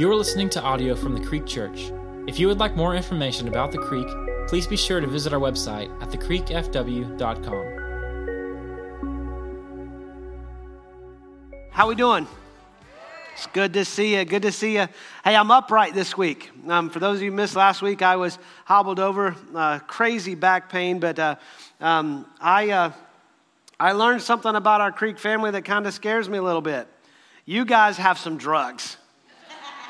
You are listening to audio from the Creek Church. If you would like more information about the Creek, please be sure to visit our website at thecreekfw.com. How we doing? It's good to see you. Good to see you. Hey, I'm upright this week. Um, for those of you missed last week, I was hobbled over, uh, crazy back pain, but uh, um, I, uh, I learned something about our Creek family that kind of scares me a little bit. You guys have some drugs.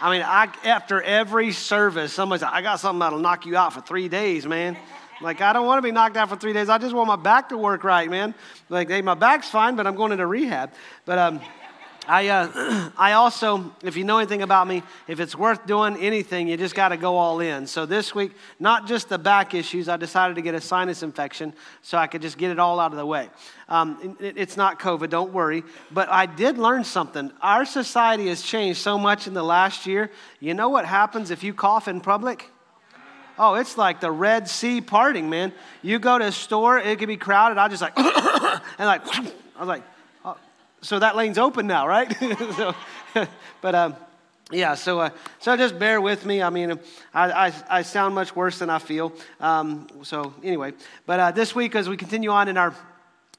I mean, I, after every service, somebody's like, I got something that'll knock you out for three days, man. Like, I don't want to be knocked out for three days. I just want my back to work right, man. Like, hey, my back's fine, but I'm going into rehab. But, um, I, uh, I also, if you know anything about me, if it's worth doing anything, you just got to go all in. So this week, not just the back issues, I decided to get a sinus infection so I could just get it all out of the way. Um, it, it's not COVID, don't worry. But I did learn something. Our society has changed so much in the last year. You know what happens if you cough in public? Oh, it's like the Red Sea parting, man. You go to a store, it can be crowded. I just like, and like, I was like, so that lane's open now, right? so, but um, yeah, so uh, so just bear with me. I mean, I, I, I sound much worse than I feel. Um, so anyway, but uh, this week as we continue on in our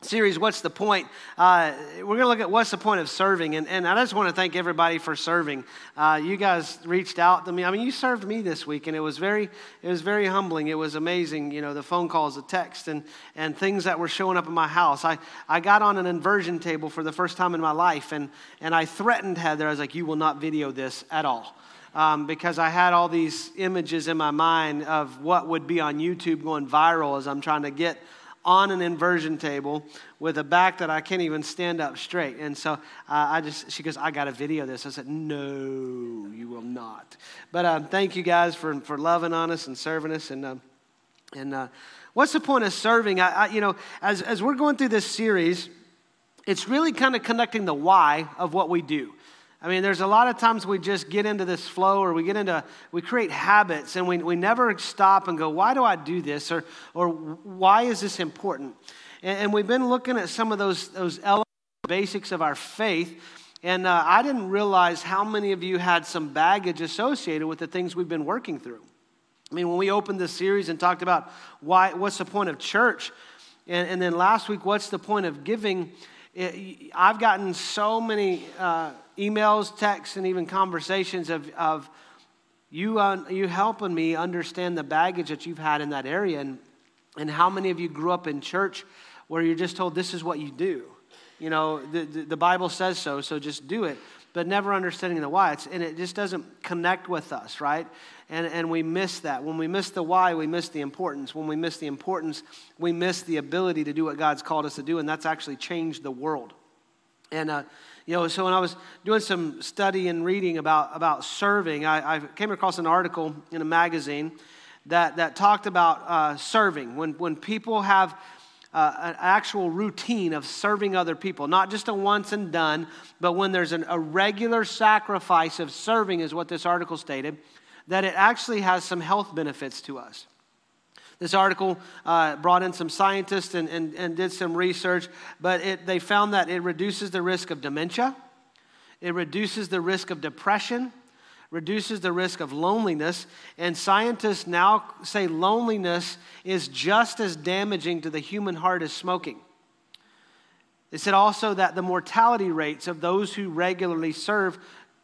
series, What's the Point? Uh, we're going to look at what's the point of serving. And, and I just want to thank everybody for serving. Uh, you guys reached out to me. I mean, you served me this week, and it was very, it was very humbling. It was amazing, you know, the phone calls, the text, and, and things that were showing up in my house. I, I got on an inversion table for the first time in my life, and, and I threatened Heather. I was like, you will not video this at all. Um, because I had all these images in my mind of what would be on YouTube going viral as I'm trying to get on an inversion table with a back that I can't even stand up straight. And so uh, I just, she goes, I got to video this. I said, No, you will not. But um, thank you guys for, for loving on us and serving us. And, uh, and uh, what's the point of serving? I, I, you know, as, as we're going through this series, it's really kind of connecting the why of what we do. I mean, there's a lot of times we just get into this flow or we get into, we create habits and we, we never stop and go, why do I do this? Or, or why is this important? And, and we've been looking at some of those, those elements, basics of our faith. And uh, I didn't realize how many of you had some baggage associated with the things we've been working through. I mean, when we opened this series and talked about why, what's the point of church, and, and then last week, what's the point of giving, it, I've gotten so many uh, emails, texts, and even conversations of, of you, uh, you helping me understand the baggage that you've had in that area and, and how many of you grew up in church where you're just told this is what you do. You know, the, the, the Bible says so, so just do it, but never understanding the why. It's, and it just doesn't connect with us, right? And, and we miss that. When we miss the why, we miss the importance. When we miss the importance, we miss the ability to do what God's called us to do, and that's actually changed the world. And, uh, you know, so when I was doing some study and reading about, about serving, I, I came across an article in a magazine that, that talked about uh, serving. When, when people have uh, an actual routine of serving other people, not just a once and done, but when there's an, a regular sacrifice of serving, is what this article stated, that it actually has some health benefits to us. This article uh, brought in some scientists and, and, and did some research, but it, they found that it reduces the risk of dementia, it reduces the risk of depression, reduces the risk of loneliness, and scientists now say loneliness is just as damaging to the human heart as smoking. They said also that the mortality rates of those who regularly serve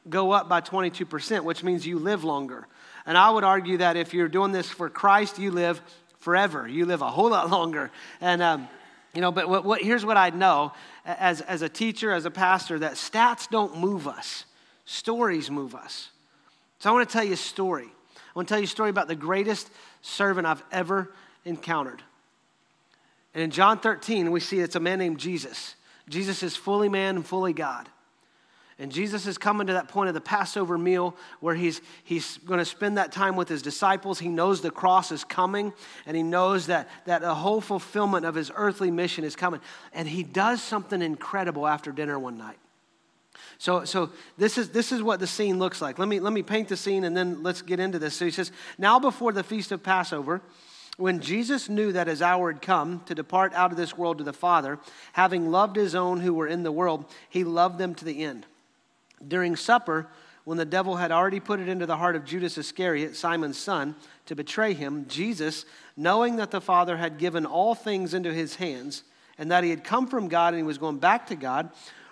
go up by 22%, which means you live longer. And I would argue that if you're doing this for Christ, you live forever. You live a whole lot longer. And, um, you know, but what, what, here's what I know as, as a teacher, as a pastor, that stats don't move us, stories move us. So I want to tell you a story. I want to tell you a story about the greatest servant I've ever encountered. And in John 13, we see it's a man named Jesus. Jesus is fully man and fully God. And Jesus is coming to that point of the Passover meal where he's, he's going to spend that time with his disciples. He knows the cross is coming, and he knows that, that the whole fulfillment of his earthly mission is coming. And he does something incredible after dinner one night. So, so this, is, this is what the scene looks like. Let me, let me paint the scene and then let's get into this. So he says, Now before the feast of Passover, when Jesus knew that his hour had come to depart out of this world to the Father, having loved his own who were in the world, he loved them to the end. During supper, when the devil had already put it into the heart of Judas Iscariot, Simon's son, to betray him, Jesus, knowing that the Father had given all things into his hands, and that he had come from God and he was going back to God,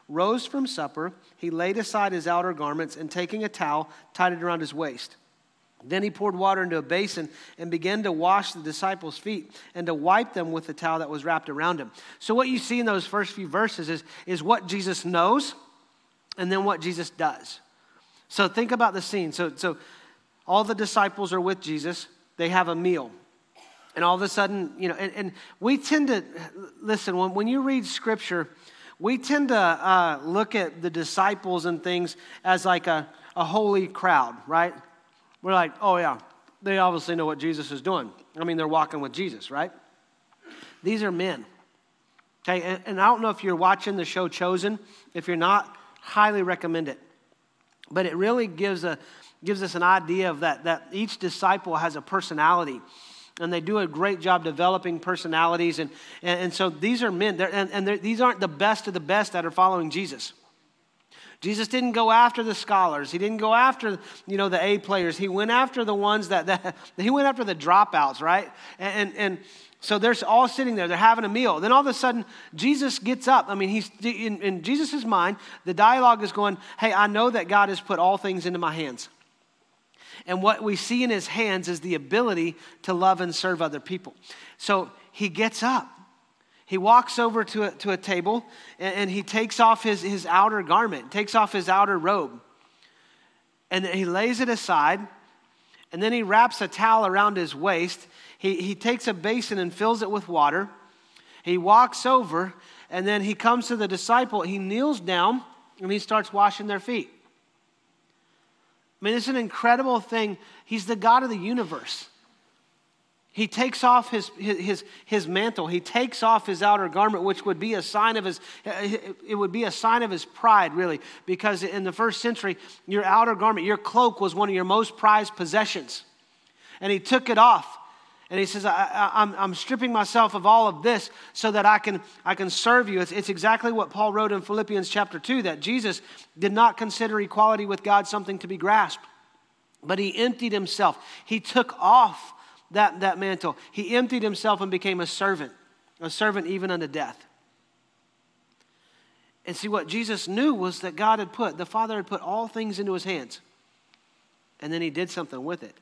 rose from supper. He laid aside his outer garments and taking a towel, tied it around his waist. Then he poured water into a basin and began to wash the disciples' feet and to wipe them with the towel that was wrapped around him. So, what you see in those first few verses is, is what Jesus knows and then what Jesus does. So, think about the scene. So, so, all the disciples are with Jesus, they have a meal. And all of a sudden, you know, and, and we tend to, listen, when, when you read scripture, we tend to uh, look at the disciples and things as like a, a holy crowd, right? We're like, oh, yeah, they obviously know what Jesus is doing. I mean, they're walking with Jesus, right? These are men. Okay, and, and I don't know if you're watching the show Chosen. If you're not, highly recommend it. But it really gives, a, gives us an idea of that, that each disciple has a personality. And they do a great job developing personalities. And, and, and so these are men, and, and these aren't the best of the best that are following Jesus. Jesus didn't go after the scholars. He didn't go after, you know, the A players. He went after the ones that, that he went after the dropouts, right? And, and, and so they're all sitting there, they're having a meal. Then all of a sudden, Jesus gets up. I mean, he's in, in Jesus' mind, the dialogue is going, Hey, I know that God has put all things into my hands. And what we see in his hands is the ability to love and serve other people. So he gets up. He walks over to a, to a table and, and he takes off his, his outer garment, takes off his outer robe, and he lays it aside. And then he wraps a towel around his waist. He, he takes a basin and fills it with water. He walks over, and then he comes to the disciple. He kneels down and he starts washing their feet. I mean, it's an incredible thing. He's the God of the universe. He takes off his, his, his mantle. He takes off his outer garment, which would be a sign of his, it would be a sign of his pride, really, because in the first century, your outer garment, your cloak was one of your most prized possessions. And he took it off. And he says, I, am I'm stripping myself of all of this so that I can, I can serve you. It's, it's exactly what Paul wrote in Philippians chapter 2 that Jesus did not consider equality with God something to be grasped, but he emptied himself. He took off that, that mantle. He emptied himself and became a servant, a servant even unto death. And see, what Jesus knew was that God had put, the Father had put all things into his hands. And then he did something with it.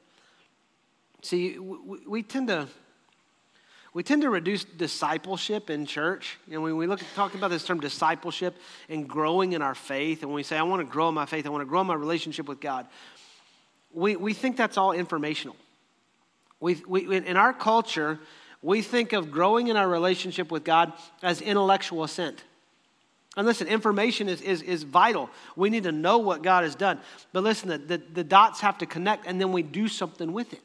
See, we, we tend to. We tend to reduce discipleship in church. And when we look at talking about this term discipleship and growing in our faith, and when we say, I want to grow in my faith, I want to grow in my relationship with God, we, we think that's all informational. We, we, in our culture, we think of growing in our relationship with God as intellectual assent. And listen, information is, is, is vital. We need to know what God has done. But listen, the, the, the dots have to connect, and then we do something with it.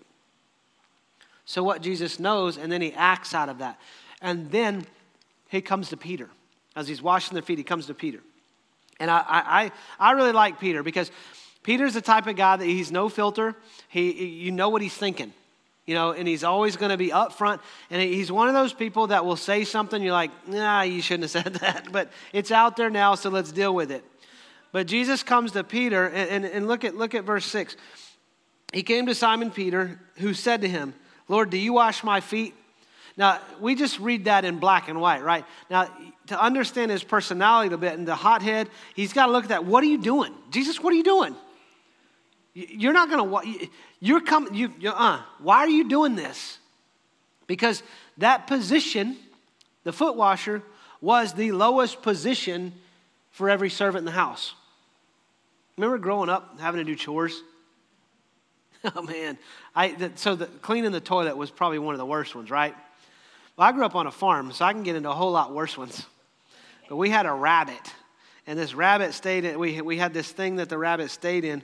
So, what Jesus knows, and then he acts out of that. And then he comes to Peter. As he's washing their feet, he comes to Peter. And I, I, I really like Peter because Peter's the type of guy that he's no filter. He, you know what he's thinking you know, and he's always going to be upfront. And he's one of those people that will say something, you're like, nah, you shouldn't have said that. But it's out there now, so let's deal with it. But Jesus comes to Peter, and, and, and look, at, look at verse 6. He came to Simon Peter, who said to him, Lord, do you wash my feet? Now, we just read that in black and white, right? Now, to understand his personality a bit and the hothead, he's got to look at that. What are you doing? Jesus, what are you doing? You're not going to, you're coming, you, uh, why are you doing this? Because that position, the foot washer, was the lowest position for every servant in the house. Remember growing up having to do chores? Oh man, I, so the, cleaning the toilet was probably one of the worst ones, right? Well, I grew up on a farm, so I can get into a whole lot worse ones. But we had a rabbit, and this rabbit stayed in, we, we had this thing that the rabbit stayed in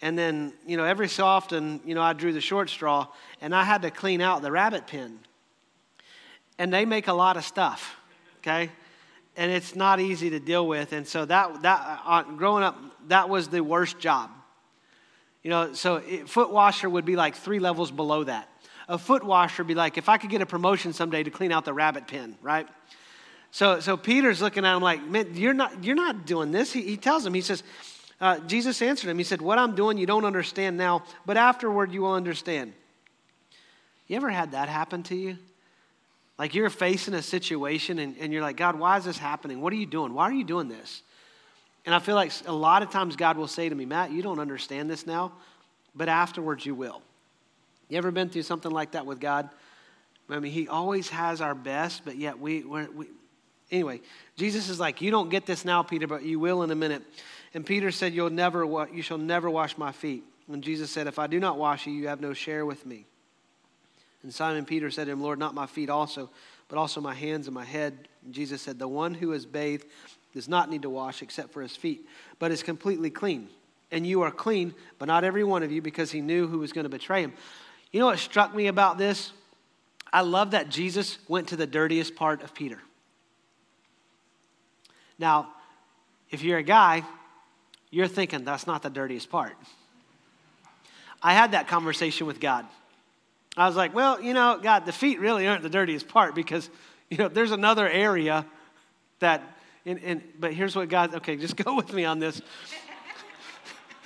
and then, you know, every so often, you know, I drew the short straw and I had to clean out the rabbit pen. And they make a lot of stuff, okay? And it's not easy to deal with. And so that, that uh, growing up, that was the worst job. You know, so it, foot washer would be like three levels below that. A foot washer would be like, if I could get a promotion someday to clean out the rabbit pen, right? So, so Peter's looking at him like, man, you're not, you're not doing this. He, he tells him, he says, Uh, Jesus answered him. He said, What I'm doing, you don't understand now, but afterward you will understand. You ever had that happen to you? Like you're facing a situation and, and you're like, God, why is this happening? What are you doing? Why are you doing this? And I feel like a lot of times God will say to me, Matt, you don't understand this now, but afterwards you will. You ever been through something like that with God? I mean, He always has our best, but yet we, we anyway, Jesus is like, you don't get this now, Peter, but you will in a minute. And Peter said, You'll never, you shall never wash my feet. And Jesus said, If I do not wash you, you have no share with me. And Simon Peter said to him, Lord, not my feet also, but also my hands and my head. And Jesus said, The one who is bathed does not need to wash except for his feet, but is completely clean. And you are clean, but not every one of you, because he knew who was going to betray him. You know what struck me about this? I love that Jesus went to the dirtiest part of Peter. Now, if you're a guy, you're thinking that's not the dirtiest part. I had that conversation with God. I was like, well, you know, God, the feet really aren't the dirtiest part because, you know, there's another area that, and, and but here's what God, okay, just go with me on this.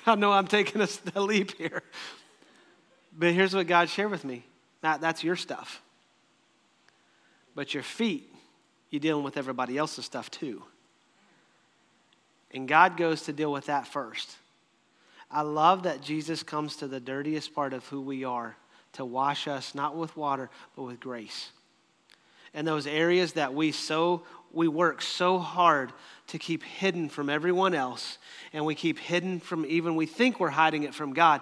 I know I'm taking a, a leap here. But here's what God shared with me that, that's your stuff. But your feet, you're dealing with everybody else's stuff too. And God goes to deal with that first. I love that Jesus comes to the dirtiest part of who we are to wash us not with water but with grace and those areas that we so we work so hard to keep hidden from everyone else and we keep hidden from even we think we're hiding it from god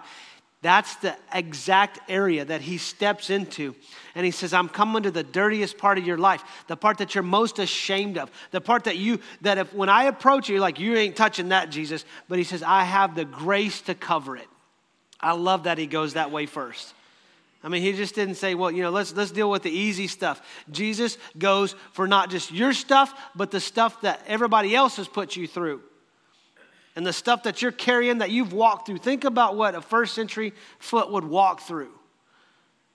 that's the exact area that he steps into. And he says, I'm coming to the dirtiest part of your life, the part that you're most ashamed of, the part that you, that if when I approach you, like, you ain't touching that, Jesus. But he says, I have the grace to cover it. I love that he goes that way first. I mean, he just didn't say, well, you know, let's, let's deal with the easy stuff. Jesus goes for not just your stuff, but the stuff that everybody else has put you through. And the stuff that you're carrying that you've walked through. Think about what a first century foot would walk through.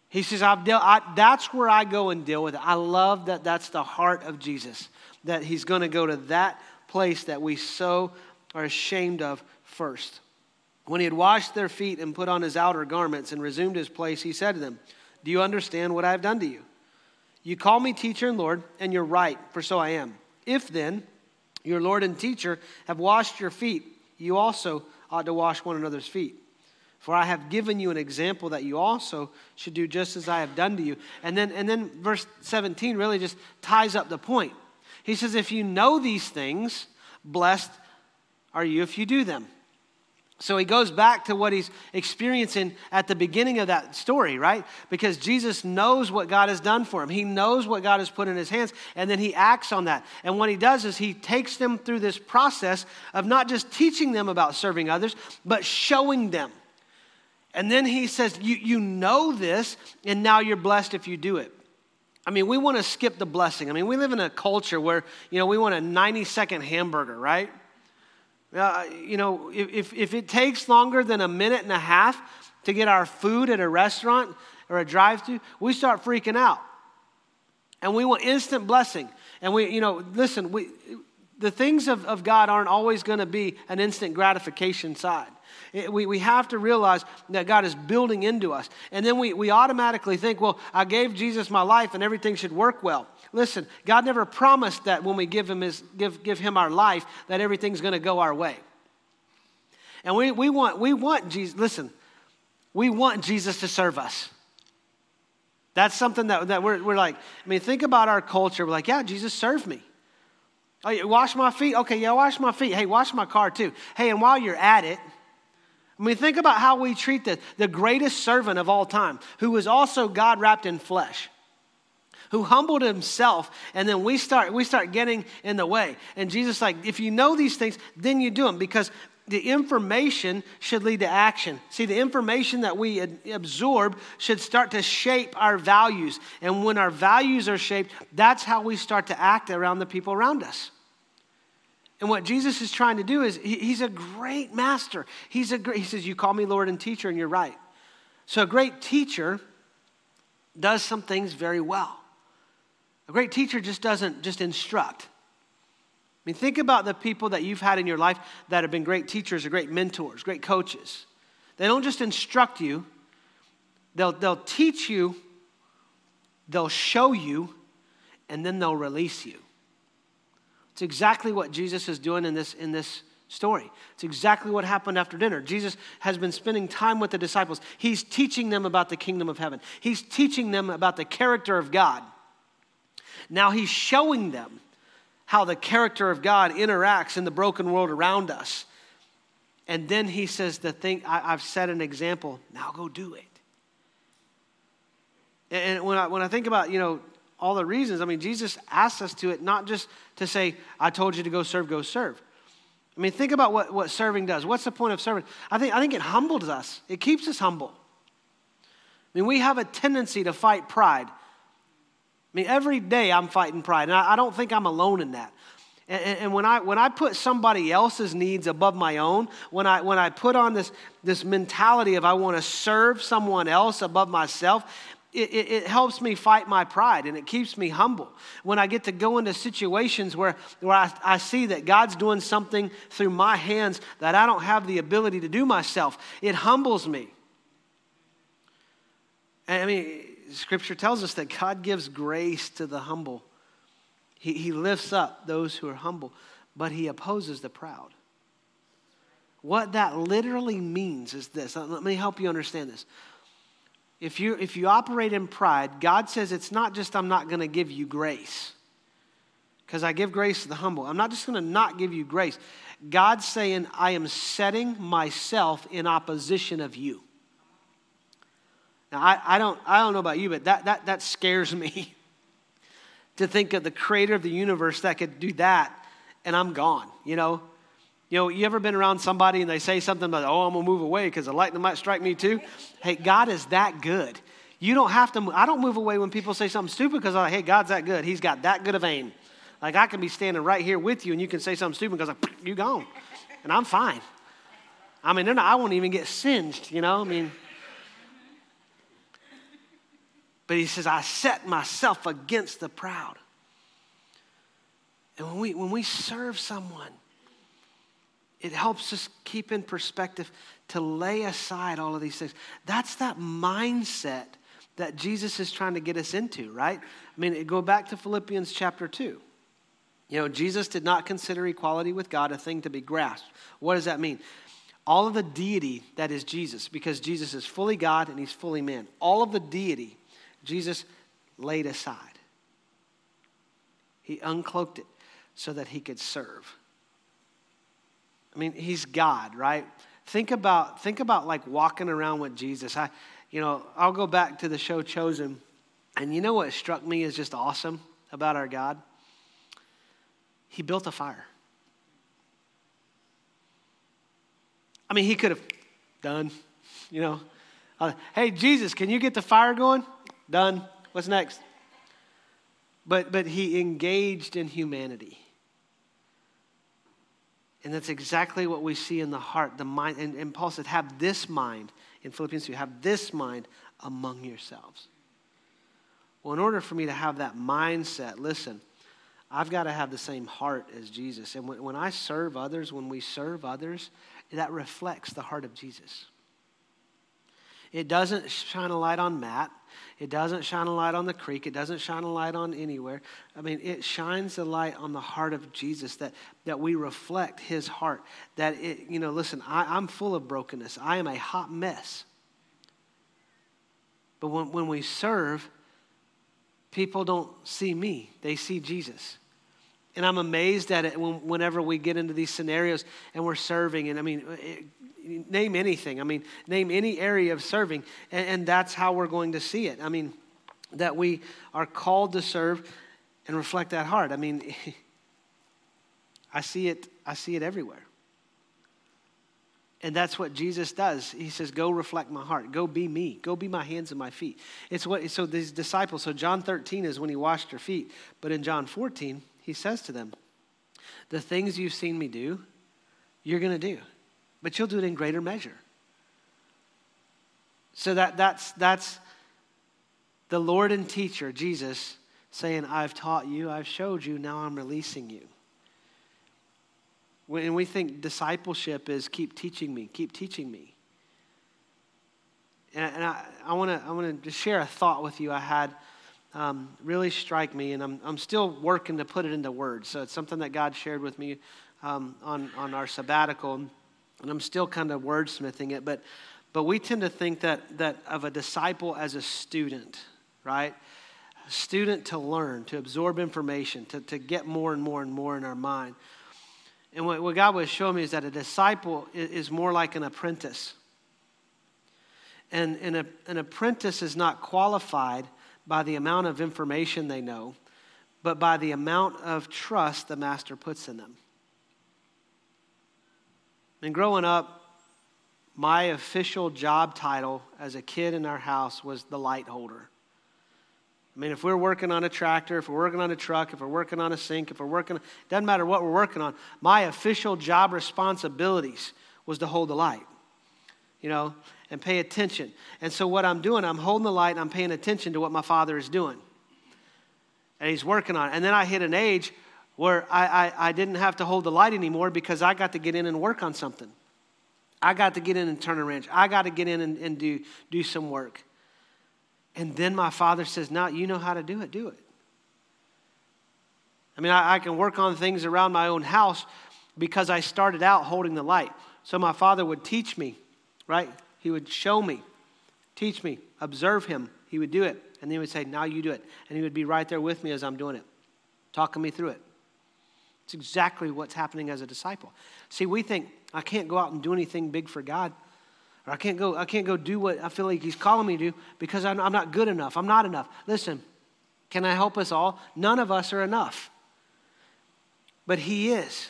He says, I've dealt, I, that's where I go and deal with it. I love that that's the heart of Jesus, that he's going to go to that place that we so are ashamed of first. When he had washed their feet and put on his outer garments and resumed his place, he said to them, Do you understand what I have done to you? You call me teacher and Lord, and you're right, for so I am. If then your Lord and teacher have washed your feet, you also ought to wash one another's feet. For I have given you an example that you also should do just as I have done to you. And then, and then verse 17 really just ties up the point. He says, If you know these things, blessed are you if you do them. So he goes back to what he's experiencing at the beginning of that story, right? Because Jesus knows what God has done for him. He knows what God has put in his hands, and then he acts on that. And what he does is he takes them through this process of not just teaching them about serving others, but showing them. And then he says, You, you know this, and now you're blessed if you do it. I mean, we want to skip the blessing. I mean, we live in a culture where, you know, we want a 90 second hamburger, right? Uh, you know, if, if it takes longer than a minute and a half to get our food at a restaurant or a drive through, we start freaking out. And we want instant blessing. And we, you know, listen, we, the things of, of God aren't always going to be an instant gratification side. We, we have to realize that God is building into us. And then we, we automatically think, well, I gave Jesus my life and everything should work well. Listen, God never promised that when we give him, his, give, give him our life, that everything's going to go our way. And we, we, want, we want Jesus, listen, we want Jesus to serve us. That's something that, that we're, we're like, I mean, think about our culture. We're like, yeah, Jesus served me. Oh, you wash my feet? Okay, yeah, wash my feet. Hey, wash my car too. Hey, and while you're at it, I mean, think about how we treat the, the greatest servant of all time, who was also God wrapped in flesh who humbled himself and then we start we start getting in the way. And jesus like if you know these things then you do them because the information should lead to action. See the information that we absorb should start to shape our values. And when our values are shaped that's how we start to act around the people around us. And what jesus is trying to do is he's a great master. He's a great he says you call me lord and teacher and you're right. So a great teacher does some things very well a great teacher just doesn't just instruct. I mean, think about the people that you've had in your life that have been great teachers or great mentors, great coaches. They don't just instruct you, they'll, they'll teach you, they'll show you, and then they'll release you. It's exactly what Jesus is doing in this, in this story. It's exactly what happened after dinner. Jesus has been spending time with the disciples. He's teaching them about the kingdom of heaven, He's teaching them about the character of God. Now He's showing them how the character of God interacts in the broken world around us. And then He says, The thing, I, have set an example, now go do it. And when I, when I think about, you know, all the reasons, I mean, Jesus asks us to it not just to say, I told you to go serve, go serve. I mean, think about what, what serving does. What's the point of serving? I think, I think it humbles us, it keeps us humble. I mean, we have a tendency to fight pride. I mean, every day I'm fighting pride, and I, I don't think I'm alone in that. And, and, when, I, when I put somebody else's needs above my own, when I, when I put on this, this mentality of I want to serve someone else above myself, it, it, it, helps me fight my pride and it keeps me humble. When I get to go into situations where, where I, I see that God's doing something through my hands that I don't have the ability to do myself, it humbles me. I mean, Scripture tells us that God gives grace to the humble. He, he lifts up those who are humble, but He opposes the proud. What that literally means is this. Let me help you understand this if you, if you operate in pride, God says it's not just I'm not going to give you grace, because I give grace to the humble. I'm not just going to not give you grace. God's saying, I am setting myself in opposition of you. Now, I, I, don't, I don't know about you, but that, that, that scares me to think of the creator of the universe that could do that, and I'm gone, you know? You know, you ever been around somebody and they say something about, oh, I'm to move away because the lightning might strike me too? Hey, God is that good. You don't have to, I don't move away when people say something stupid because like, uh, hey, God's that good. He's got that good of aim. Like I can be standing right here with you and you can say something stupid because like, you gone. And I'm fine. I mean, not, I won't even get singed, you know? I mean, but he says, I set myself against the proud. And when we, when we serve someone, it helps us keep in perspective to lay aside all of these things. That's that mindset that Jesus is trying to get us into, right? I mean, go back to Philippians chapter 2. You know, Jesus did not consider equality with God a thing to be grasped. What does that mean? All of the deity that is Jesus, because Jesus is fully God and he's fully man, all of the deity, Jesus laid aside. He uncloaked it so that he could serve. I mean, he's God, right? Think about, think about like walking around with Jesus. I, you know, I'll go back to the show Chosen. And you know what struck me as just awesome about our God? He built a fire. I mean, he could have done, you know. Uh, hey, Jesus, can you get the fire going? Done. What's next? But, but he engaged in humanity. And that's exactly what we see in the heart, the mind. And, and Paul said, have this mind in Philippians 2, have this mind among yourselves. Well, in order for me to have that mindset, listen, I've got to have the same heart as Jesus. And when, when I serve others, when we serve others, that reflects the heart of Jesus. It doesn't shine a light on Matt. It doesn't shine a light on the creek. It doesn't shine a light on anywhere. I mean, it shines a light on the heart of Jesus that, that we reflect his heart. That it, you know, listen, I, I'm full of brokenness. I am a hot mess. But when, when we serve, people don't see me, they see Jesus. And I'm amazed at it when, whenever we get into these scenarios and we're serving. And I mean, it, name anything. I mean, name any area of serving, and, and that's how we're going to see it. I mean, that we are called to serve and reflect that heart. I mean, I see it, I see it everywhere. And that's what Jesus does. He says, Go reflect my heart. Go be me. Go be my hands and my feet. It's what so these disciples, so John 13 is when he washed their feet. But in John 14, he says to them, The things you've seen me do, you're gonna do but you'll do it in greater measure. So that, that's, that's the Lord and teacher, Jesus, saying, I've taught you, I've showed you, now I'm releasing you. When we think discipleship is keep teaching me, keep teaching me. And, and I, I want to I wanna just share a thought with you I had um, really strike me, and I'm, I'm still working to put it into words. So it's something that God shared with me um, on, on our sabbatical, and I'm still kind of wordsmithing it. But, but we tend to think that, that of a disciple as a student, right? A student to learn, to absorb information, to, to get more and more and more in our mind. And what, what God was showing me is that a disciple is, is more like an apprentice. And, and a, an apprentice is not qualified by the amount of information they know, but by the amount of trust the master puts in them. And growing up, my official job title as a kid in our house was the light holder. I mean, if we're working on a tractor, if we're working on a truck, if we're working on a sink, if we're working, doesn't matter what we're working on, my official job responsibilities was to hold the light. You know, and pay attention. And so, what I'm doing, I'm holding the light and I'm paying attention to what my father is doing. And he's working on it. And then I hit an age where I, I, I didn't have to hold the light anymore because I got to get in and work on something. I got to get in and turn a wrench. I got to get in and, and do, do some work. And then my father says, Now you know how to do it, do it. I mean, I, I can work on things around my own house because I started out holding the light. So my father would teach me, right? He would show me, teach me, observe him. He would do it. And then he would say, Now you do it. And he would be right there with me as I'm doing it, talking me through it. It's exactly what's happening as a disciple. See, we think, I can't go out and do anything big for God. Or I can't go, I can't go do what I feel like He's calling me to do because I'm, I'm not good enough. I'm not enough. Listen, can I help us all? None of us are enough. But He is.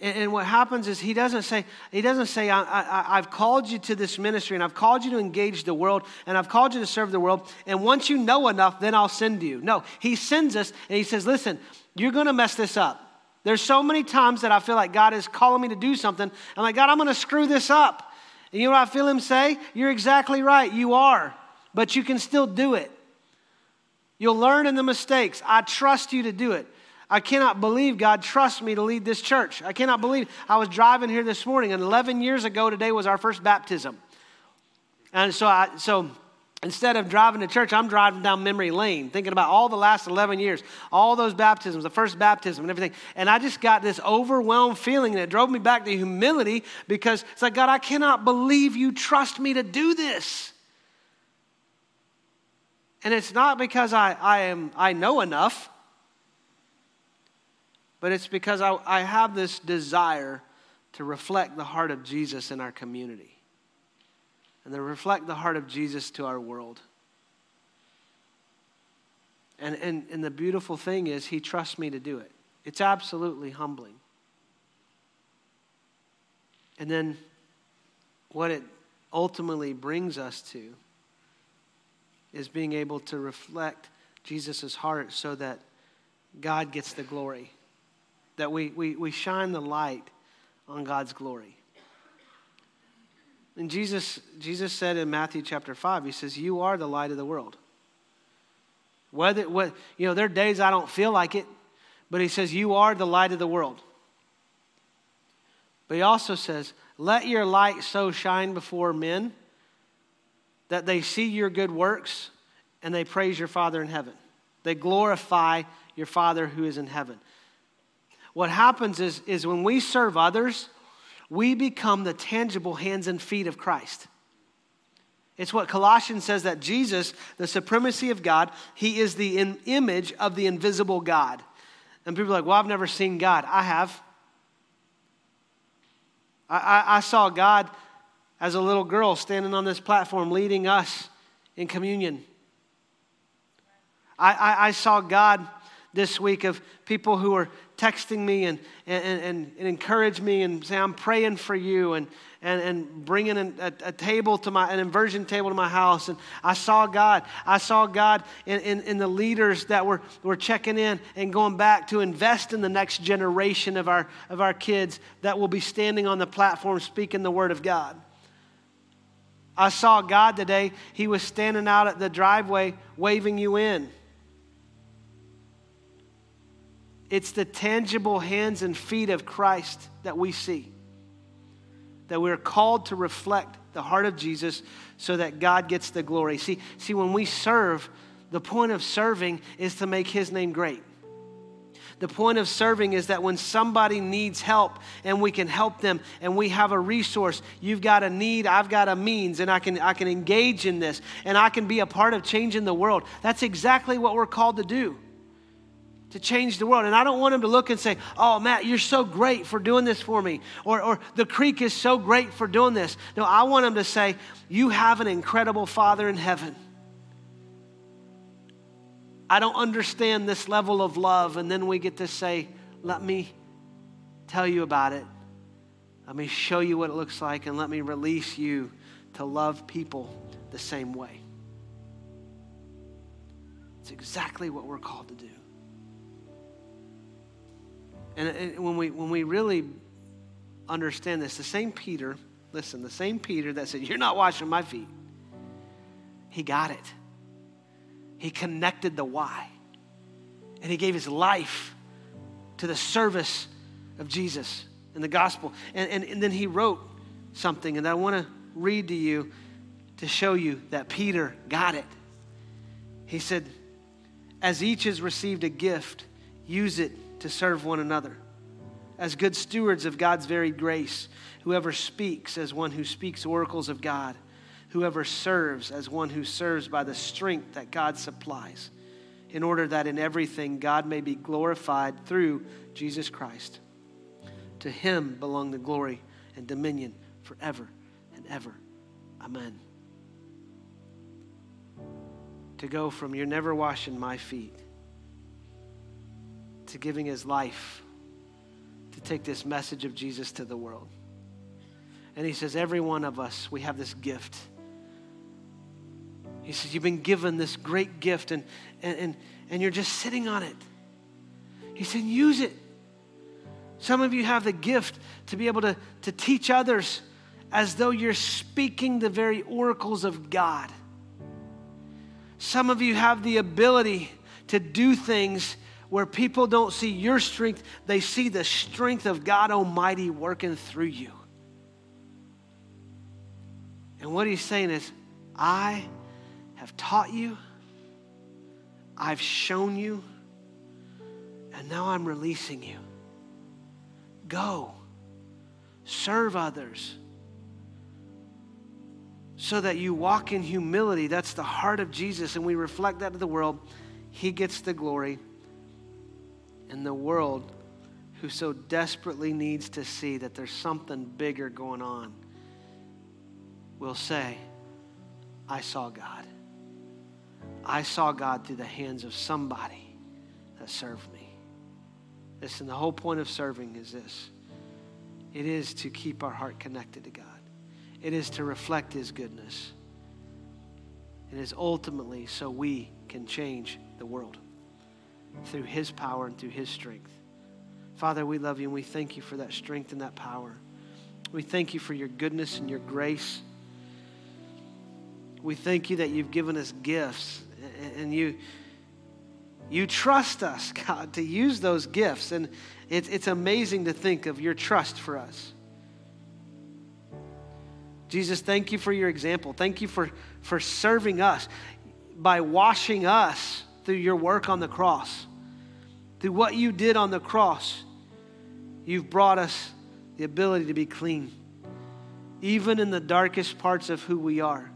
And, and what happens is he doesn't say, he doesn't say, I, I've called you to this ministry and I've called you to engage the world and I've called you to serve the world. And once you know enough, then I'll send you. No, he sends us and he says, listen, you're going to mess this up. There's so many times that I feel like God is calling me to do something. I'm like, God, I'm going to screw this up. And you know what I feel him say? You're exactly right. You are. But you can still do it. You'll learn in the mistakes. I trust you to do it. I cannot believe God trusts me to lead this church. I cannot believe I was driving here this morning, and 11 years ago today was our first baptism. And so, I, so instead of driving to church, I'm driving down memory lane, thinking about all the last 11 years, all those baptisms, the first baptism, and everything. And I just got this overwhelmed feeling, and it drove me back to humility because it's like, God, I cannot believe you trust me to do this. And it's not because I, I, am, I know enough but it's because I, I have this desire to reflect the heart of Jesus in our community and to reflect the heart of Jesus to our world. And, and, and the beautiful thing is, he trusts me to do it. It's absolutely humbling. And then what it ultimately brings us to is being able to reflect Jesus' heart so that God gets the glory that we, we, we shine the light on God's glory. And Jesus, Jesus said in Matthew chapter 5, He says, You are the light of the world. Whether, what, you know, there are days I don't feel like it, but He says, You are the light of the world. But He also says, Let your light so shine before men that they see your good works and they praise your Father in heaven. They glorify your Father who is in heaven. What happens is, is when we serve others, we become the tangible hands and feet of Christ. It's what Colossians says that Jesus, the supremacy of God, he is the in image of the invisible God. And people are like, well, I've never seen God. I have. I, I, I saw God as a little girl standing on this platform leading us in communion. I, I, I saw God this week of people who are texting me and, and, and, and encourage me and say, I'm praying for you and, and, and bringing a, a, table to my, an inversion table to my house. And I saw God. I saw God in, in, in, the leaders that were, were checking in and going back to invest in the next generation of our, of our kids that will be standing on the platform speaking the word of God. I saw God today. He was standing out at the driveway waving you in. It's the tangible hands and feet of Christ that we see. That we're called to reflect the heart of Jesus so that God gets the glory. See, see, when we serve, the point of serving is to make his name great. The point of serving is that when somebody needs help and we can help them and we have a resource, you've got a need, I've got a means, and I can, I can engage in this and I can be a part of changing the world. That's exactly what we're called to do to change the world. And I don't want them to look and say, Oh, Matt, you're so great for doing this for me. Or, or the creek is so great for doing this. No, I want them to say, You have an incredible Father in heaven I don't understand this level of love. And then we get to say, let me tell you about it. Let me show you what it looks like and let me release you to love people the same way. It's exactly what we're called to do. Uh, and, when, we, when we really understand this, the same Peter, listen, the same Peter that said, You're not washing my feet, he got it. He connected the why. And he gave his life to the service of Jesus and the gospel. And, and, and then he wrote something, and I want to read to you to show you that Peter got it. He said, As each has received a gift, use it to serve one another. As good stewards of God's varied grace, whoever speaks as one who speaks oracles of God whoever serves as one who serves by the strength that God supplies, in order that in everything God may be glorified through Jesus Christ. To him belong the glory and dominion forever and ever. Amen. To go from you're never washing my feet to giving his life to take this message of Jesus to the world. And he says, Every one of us, we have this gift. He says, You've been given this great gift and, and, and, and you're just sitting on it. He said, Use it. Some of you have the gift to be able to, to teach others as though you're speaking the very oracles of God. Some of you have the ability to do things where people don't see your strength, they see the strength of God Almighty working through you. And what he's saying is, I have taught you, I've shown you, and now I'm releasing you. Go, serve others so that you walk in humility. That's the heart of Jesus, and we reflect that to the world. He gets the glory, and the world who so desperately needs to see that there's something bigger going on will say, I saw God. I saw God through the hands of somebody that served me. Listen, the whole point of serving is this it is to keep our heart connected to God, it is to reflect His goodness. It is ultimately so we can change the world through His power and through His strength. Father, we love you and we thank you for that strength and that power. We thank you for your goodness and your grace. We thank you that you've given us gifts and you you trust us, God, to use those gifts. And it's, it's amazing to think of your trust for us. Jesus, thank you for your example. Thank you for, for serving us by washing us through your work on the cross. Through what you did on the cross, you've brought us the ability to be clean, even in the darkest parts of who we are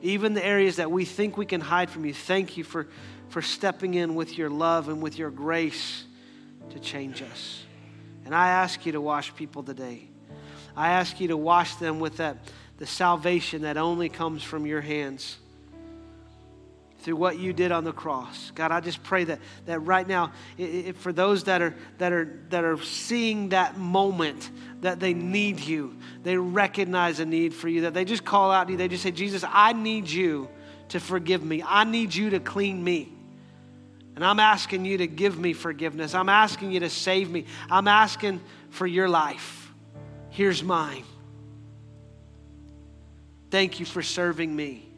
even the areas that we think we can hide from you. Thank you for, for stepping in with your love and with your grace to change us. And I ask you to wash people today. I ask you to wash them with that the salvation that only comes from your hands through what you did on the cross. God, I just pray that, that right now, it, it, for those that are, that, are, that are seeing that moment that they need you, they recognize a need for you, that they just call out to you, they just say, Jesus, I need you to forgive me. I need you to clean me. And I'm asking you to give me forgiveness. I'm asking you to save me. I'm asking for your life. Here's mine. Thank you for serving me.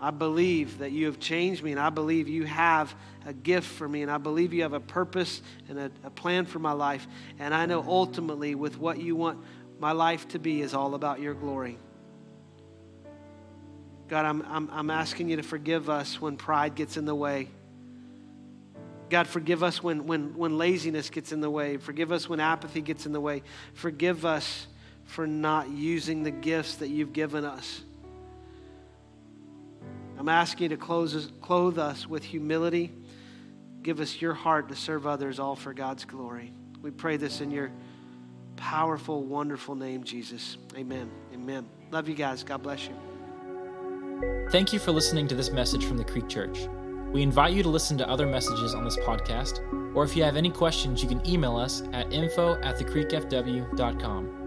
I believe that you have changed me, and I believe you have a gift for me, and I believe you have a purpose and a, a, plan for my life. And I know ultimately, with what you want my life to be, is all about your glory. God, I'm, I'm, I'm asking you to forgive us when pride gets in the way. God, forgive us when, when, when laziness gets in the way. Forgive us when apathy gets in the way. Forgive us for not using the gifts that you've given us. I'm asking you to close, clothe us with humility. Give us your heart to serve others, all for God's glory. We pray this in your powerful, wonderful name, Jesus. Amen. Amen. Love you guys. God bless you. Thank you for listening to this message from the Creek Church. We invite you to listen to other messages on this podcast, or if you have any questions, you can email us at info at thecreekfw.com.